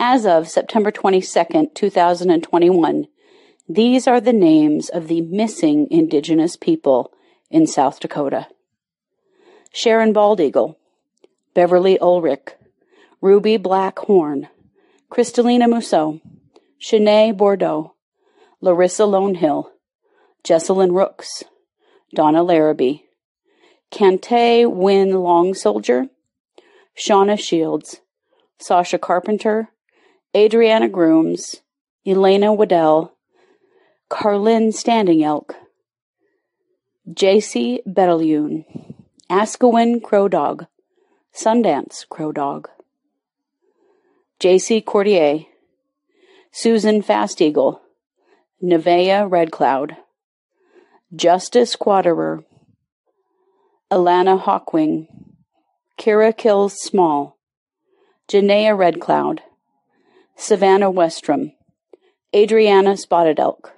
As of September 22nd, 2021, these are the names of the missing Indigenous people in South Dakota. Sharon Bald Eagle, Beverly Ulrich, Ruby Blackhorn, Kristalina Musso, Shanae Bordeaux, Larissa Lonehill, Jesselyn Rooks, Donna Larrabee, Kante Wynn Long Soldier, Shauna Shields, Sasha Carpenter, Adriana Grooms, Elena Waddell, Carlin Standing Elk, J.C. Bettelune, Askewin Crow Dog, Sundance Crow Dog, J.C. Cordier, Susan Fast Eagle, Nevea Red Cloud, Justice Quaterer, Alana Hawkwing, Kira Kills Small, Janaea Red Cloud, Savannah Westrom, Adriana Spotted Elk,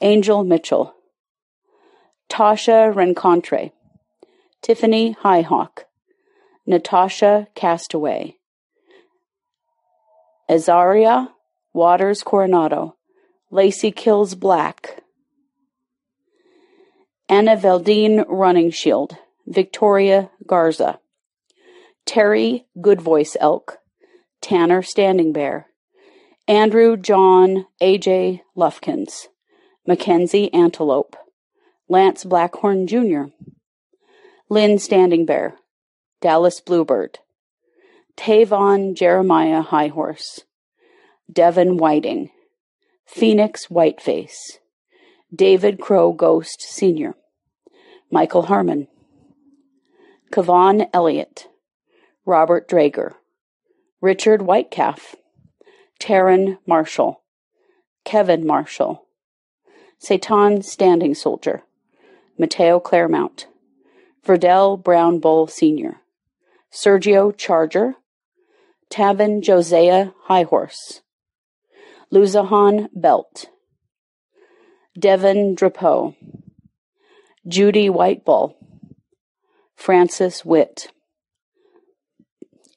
Angel Mitchell, Tasha Rencontre, Tiffany Highhawk, Natasha Castaway, Azaria Waters Coronado, Lacey Kills Black, Anna Veldine Running Shield, Victoria Garza, Terry Goodvoice Elk, Tanner Standing Bear, Andrew John A.J. Lufkins, Mackenzie Antelope, Lance Blackhorn Jr., Lynn Standing Bear, Dallas Bluebird, Tavon Jeremiah Highhorse, Devin Whiting, Phoenix Whiteface, David Crow Ghost Sr., Michael Harmon, Kavon Elliott, Robert Drager, Richard Whitecalf, Taryn Marshall, Kevin Marshall, Satan Standing Soldier, Mateo Claremont, Verdell Brown Bull Sr., Sergio Charger, Tavin Josiah Highhorse, Luzahan Belt, Devin Drapeau, Judy Whitebull, Francis Witt,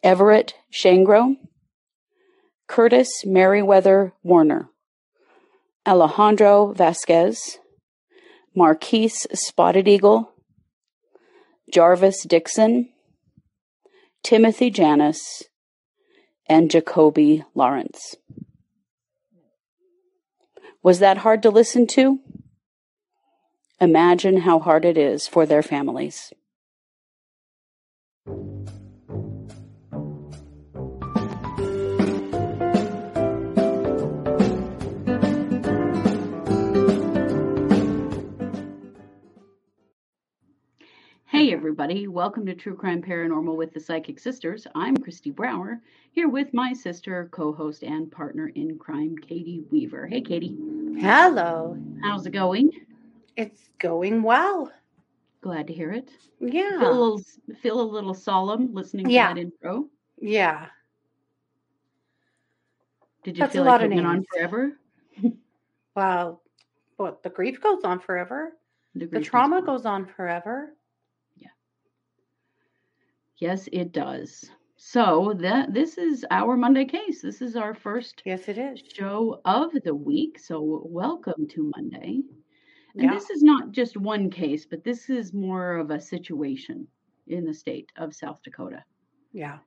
Everett Shangro, Curtis Merriweather Warner, Alejandro Vasquez, Marquise Spotted Eagle, Jarvis Dixon, Timothy Janis, and Jacoby Lawrence. Was that hard to listen to? Imagine how hard it is for their families. Everybody. Welcome to True Crime Paranormal with the Psychic Sisters. I'm Christy Brower, here with my sister, co host, and partner in crime, Katie Weaver. Hey, Katie. Hello. How's it going? It's going well. Glad to hear it. Yeah. Feel a little, feel a little solemn listening to that intro. Yeah. Did you That's feel a like it went on forever? Well, what the grief goes on forever. The is trauma goes on forever. Yes, it does. So that this is our Monday case. This is our first Yes, it is. show of the week. So welcome to Monday. And Yeah. this is not just one case, but this is more of a situation in the state of South Dakota. Yeah.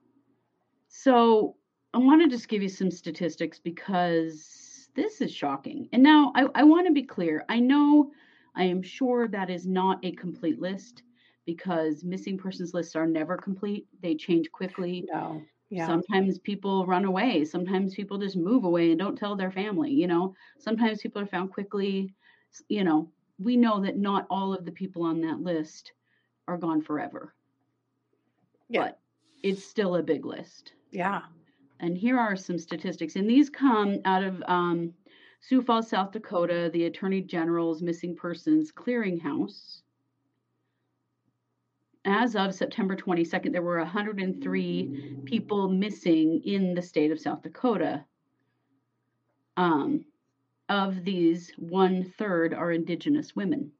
So I want to just give you some statistics because this is shocking. And now I, I want to be clear. I know I am sure that is not a complete list because missing persons lists are never complete. They change quickly. No. Yeah. Sometimes people run away. Sometimes people just move away and don't tell their family. You know, sometimes people are found quickly. You know, we know that not all of the people on that list are gone forever, yeah. but it's still a big list. yeah. and here are some statistics, and these come out of um, Sioux Falls, South Dakota, the Attorney General's Missing Persons Clearinghouse. As of September 22nd, there were 103 people missing in the state of South Dakota. Um, of these, one third are Indigenous women.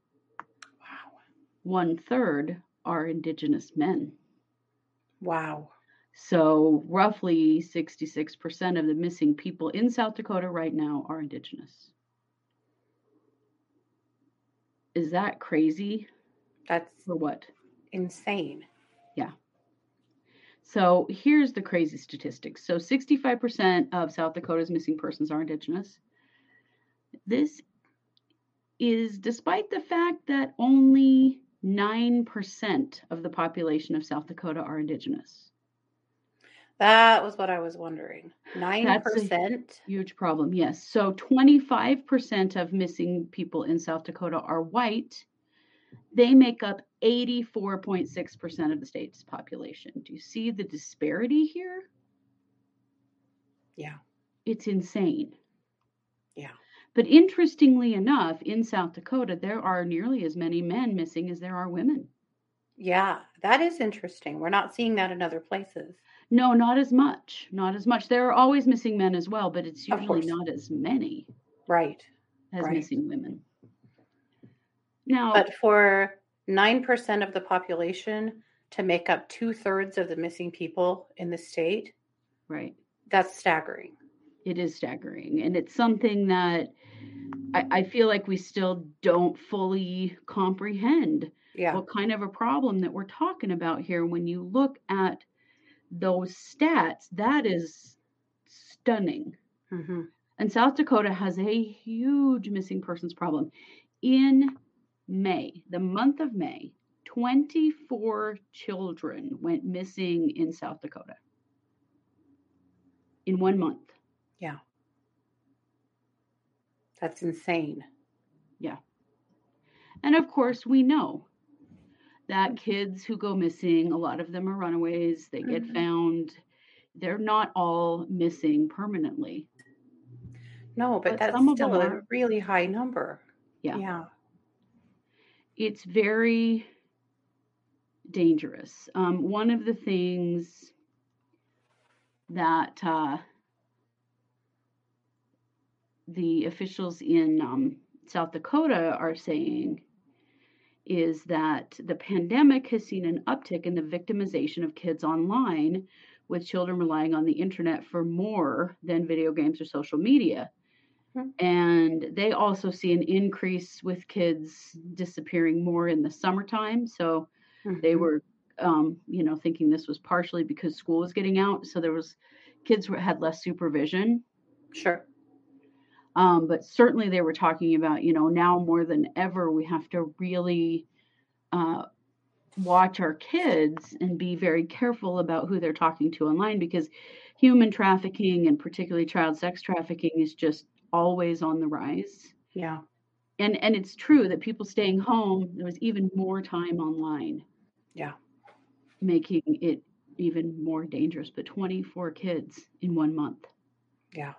Wow. One third are Indigenous men. Wow. So, roughly 66% of the missing people in South Dakota right now are Indigenous. Is that crazy That's or what? Insane. Yeah. So, here's the crazy statistics. So, 65% of South Dakota's missing persons are Indigenous. This is despite the fact that only 9% of the population of South Dakota are Indigenous. That was what I was wondering. Nine That's a- percent. Huge problem, yes. So 25% of missing people in South Dakota are white. They make up 84.6% of the state's population. Do you see the disparity here? Yeah. It's insane. Yeah. But interestingly enough, in South Dakota, there are nearly as many men missing as there are women. Yeah, that is interesting. We're not seeing that in other places. No, not as much. Not as much. There are always missing men as well, but it's usually not as many Right. as Right. missing women. Now, But for 9% of the population to make up two thirds of the missing people in the state, right. that's staggering. it is staggering and it's something that I, I feel like we still don't fully comprehend Yeah. what kind of a problem that we're talking about here when you look at those stats that is stunning hmm and south dakota has a huge missing persons problem in may the month of may 24 children went missing in south dakota in one month Yeah. That's insane. Yeah. And of course, we know that kids who go missing, a lot of them are runaways, they get Mhm. found. They're not all missing permanently. No, but, But that's some of them still a really high number. Yeah. Yeah. It's very dangerous. Um, one of the things that uh, the officials in um, South Dakota are saying is that the pandemic has seen an uptick in the victimization of kids online, with children relying on the internet for more than video games or social media. Hmm. And they also see an increase with kids disappearing more in the summertime. So they Mhm. were, um, you know, thinking this was partially because school was getting out. So there was kids who had less supervision. Sure. Um, but certainly they were talking about, you know, now more than ever, we have to really uh, watch our kids and be very careful about who they're talking to online because human trafficking and particularly child sex trafficking is just always on the rise. Yeah. And and it's true that people staying home, there was even more time online, Yeah. making it even more dangerous. But 24 kids in one month. Yeah.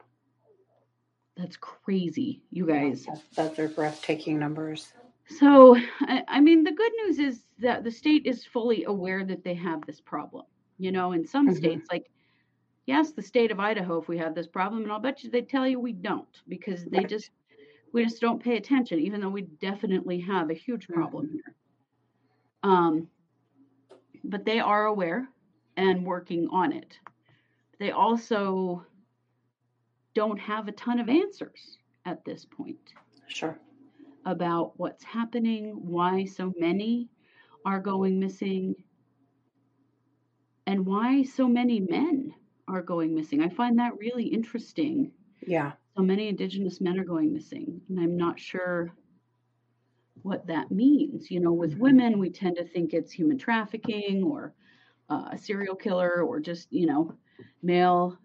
That's crazy, you guys. That's, those are breathtaking numbers. So, I, I mean, the good news is that the state is fully aware that they have this problem. You know, in some Mhm. states, like, yes, the state of Idaho, if we have this problem, and I'll bet you they tell you we don't because they just, we just don't pay attention, even though we definitely have a huge problem here. Um, but they are aware and working on it. They also don't have a ton of answers at this point Sure. about what's happening, why so many are going missing, and why so many men are going missing. I find that really interesting. Yeah. So many Indigenous men are going missing, and I'm not sure what that means. You know, with Mhm. women, we tend to think it's human trafficking or uh, a serial killer or just, you know, male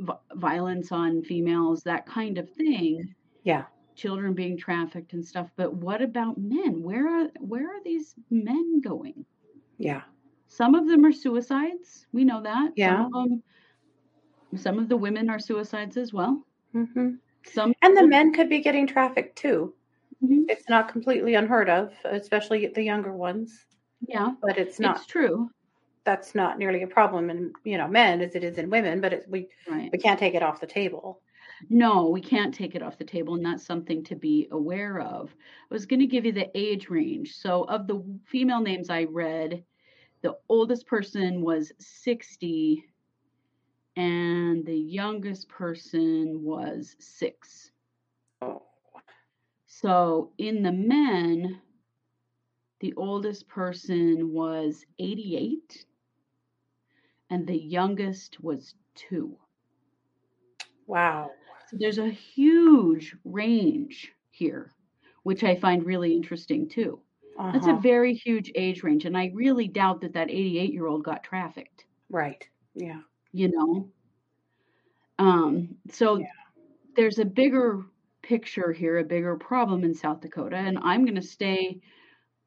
v- violence on females, that kind of thing Yeah. children being trafficked and stuff but what about men where are where are these men going Yeah. Some of them are suicides we know that Yeah. some of them some of the women are suicides as well. Mm-hmm. Some And the men could be getting trafficked too. Mhm. It's not completely unheard of, especially the younger ones. yeah, But it's not. it's true. That's not nearly a problem in you know men as it is in women. But it, we Right. we can't take it off the table. No, we can't take it off the table, and that's something to be aware of. I was going to give you the age range. So, of the female names I read, the oldest person was 60, and the youngest person was six. Oh, So, in the men, the oldest person was 88, and the youngest was two. wow. So there's a huge range here, which I find really interesting too. That's a Uh-huh. very huge age range, and I really doubt that that 88 year old got trafficked. Right. Yeah. You know, um, so Yeah. there's a bigger picture here, a bigger problem in South Dakota, and I'm going to stay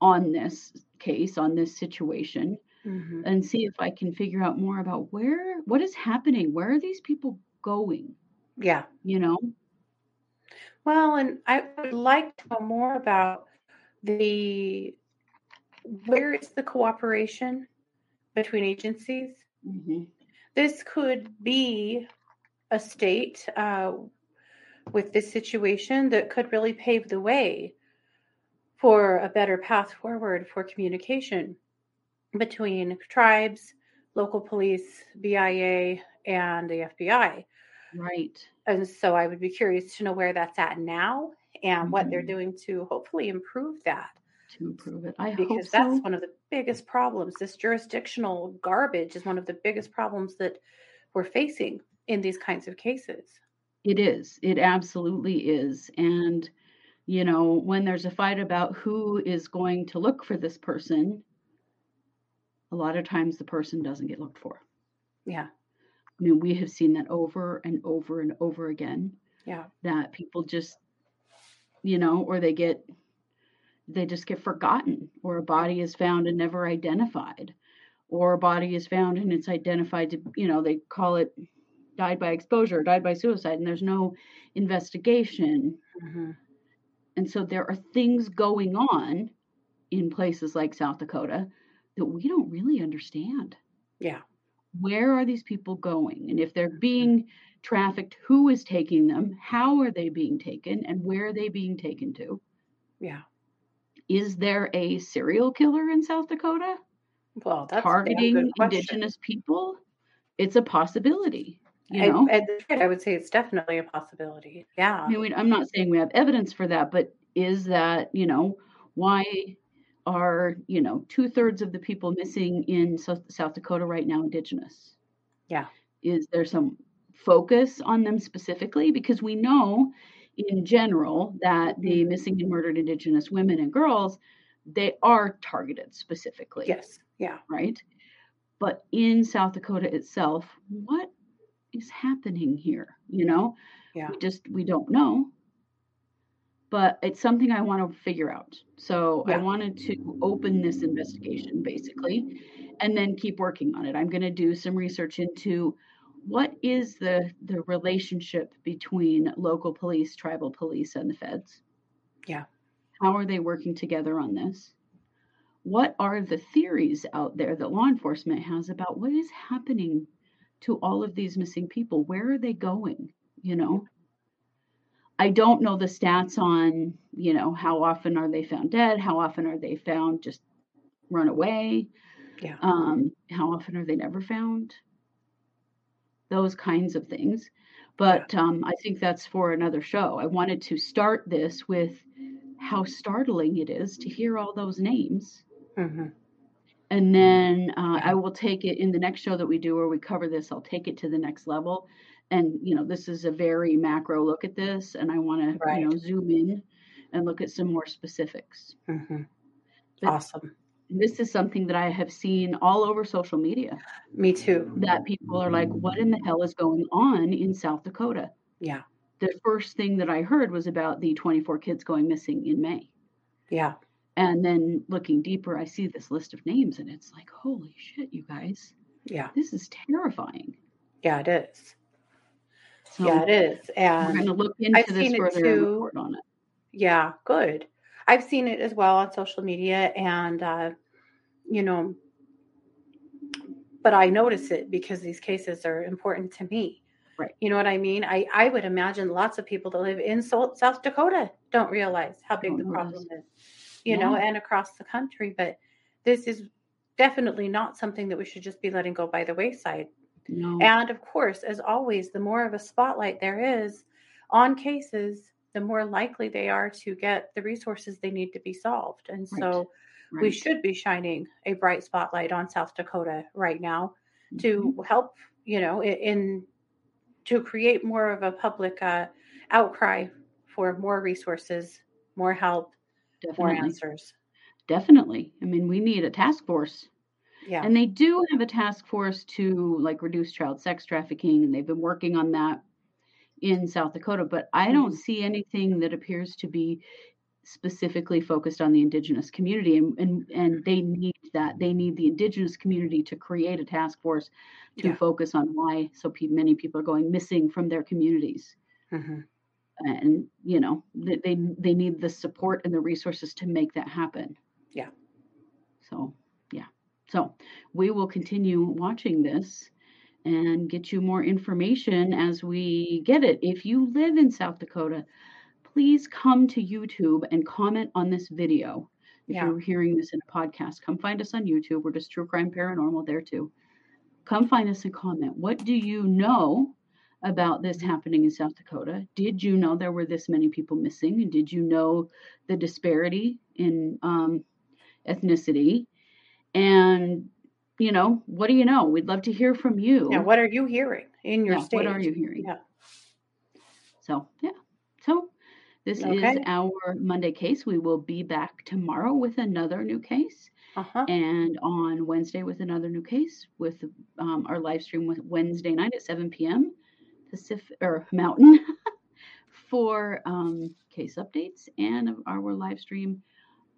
on this case, on this situation, hmm and see if I can figure out more about where, what is happening, where are these people going? Yeah. You know, Well, and I would like to know more about the where is the cooperation between agencies? hmm This could be a state uh, with this situation that could really pave the way for a better path forward for communication between tribes, local police, BIA, and the FBI. right. And so I would be curious to know where that's at now and what they're Mhm. doing to hopefully improve that. to improve it. I hope Because that's one of the biggest problems. This jurisdictional garbage is one of the biggest problems that we're facing in these kinds of cases. It is. It absolutely is. And you know, when there's a fight about who is going to look for this person, a lot of times the person doesn't get looked for. Yeah. I mean, we have seen that over and over and over again Yeah. that people just you know, or they get they just get forgotten or a body is found and never identified or a body is found and it's identified to you know they call it died by exposure died by suicide and there's no investigation. Hmm and so there are things going on in places like south dakota that we don't really understand. Yeah. where are these people going? And if they're being trafficked who is taking them how are they being taken and where are they being taken to Yeah. is there a serial killer in south dakota Well, that's a targeting indigenous people it's a possibility you know this rate, I would say it's definitely a possibility. Yeah. I mean, I'm not saying we have evidence for that but is that you know why are you know two-thirds of the people missing in south, south dakota right now indigenous Yeah. is there some focus on them specifically because we know in general that the Mm-hmm. missing and murdered indigenous women and girls they are targeted specifically Yes. Yeah. right? But in South Dakota itself, what is happening here? You know, Yeah. we just we don't know. But it's something I want to figure out. So I wanted to open this investigation basically and then keep working on it. I'm going to do some research into what is the the relationship between local police, tribal police and the feds? Yeah. How are they working together on this? what are the theories out there that law enforcement has about what is happening to all of these missing people where are they going you know i don't know the stats on you know how often are they found dead how often are they found just run away Yeah. um how often are they never found those kinds of things but um, i think that's for another show i wanted to start this with how startling it is to hear all those names hmm and then uh, I will take it in the next show that we do where we cover this. I'll take it to the next level, and you know this is a very macro look at this, and I want to Right. you know zoom in and look at some more specifics. hmm But- Awesome. This is something that I have seen all over social media Me too. that people are like, "What in the hell is going on in South Dakota?" Yeah. The first thing that I heard was about the 24 kids going missing in May. Yeah. And then looking deeper, I see this list of names, and it's like, holy shit, you guys, Yeah. this is terrifying. Yeah. It is. So yeah, it is. we're And going to look into I've this further and report on it. Yeah, good. I've seen it as well on social media, and uh, you know, but I notice it because these cases are important to me. Right. You know what I mean? I I would imagine lots of people that live in South South Dakota don't realize how big Don't the problem is. You know, and across the country, but this is definitely not something that we should just be letting go by the wayside. No. And of course, as always, the more of a spotlight there is on cases, the more likely they are to get the resources they need to be solved. And Right. so we should be shining a bright spotlight on South Dakota right now Mhm. to help, you know, in to create more of a public uh, outcry for more resources, more help, more Definitely. answers. Definitely. I mean, we need a task force. Yeah. And they do have a task force to like reduce child sex trafficking, and they've been working on that in South Dakota. But I don't Mhm. see anything that appears to be specifically focused on the indigenous community, and and, and they need that. They need the indigenous community to create a task force to Yeah. focus on why so pe- many people are going missing from their communities. hmm And you know, they, they need the support and the resources to make that happen. Yeah. So, yeah. So, we will continue watching this and get you more information as we get it. If you live in South Dakota, please come to YouTube and comment on this video. If Yeah. you're hearing this in a podcast, come find us on YouTube. We're just True Crime Paranormal there too. Come find us and comment. What do you know about this happening in South Dakota? Did you know there were this many people missing? And did you know the disparity in um, ethnicity? And, you know, what do you know? We'd love to hear from you. Yeah. What are you hearing in your Yeah, state? what are you hearing? Yeah. So, yeah. So, this is our Monday case. We will be back tomorrow with another new case Uh huh. and on Wednesday with another new case with um, our live stream with Wednesday night at 7 p.m. Pacific or Mountain for um, case updates and our live stream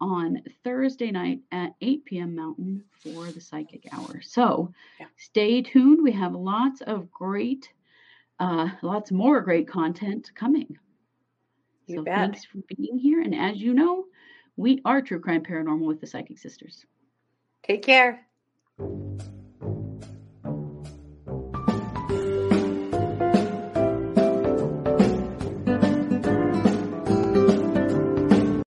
on Thursday night at 8 p.m. Mountain for the psychic hour. So Yeah. stay tuned. We have lots of great, uh, lots more great content coming. You so bet. thanks for being here. And as you know, we are True Crime Paranormal with the Psychic Sisters. Take care.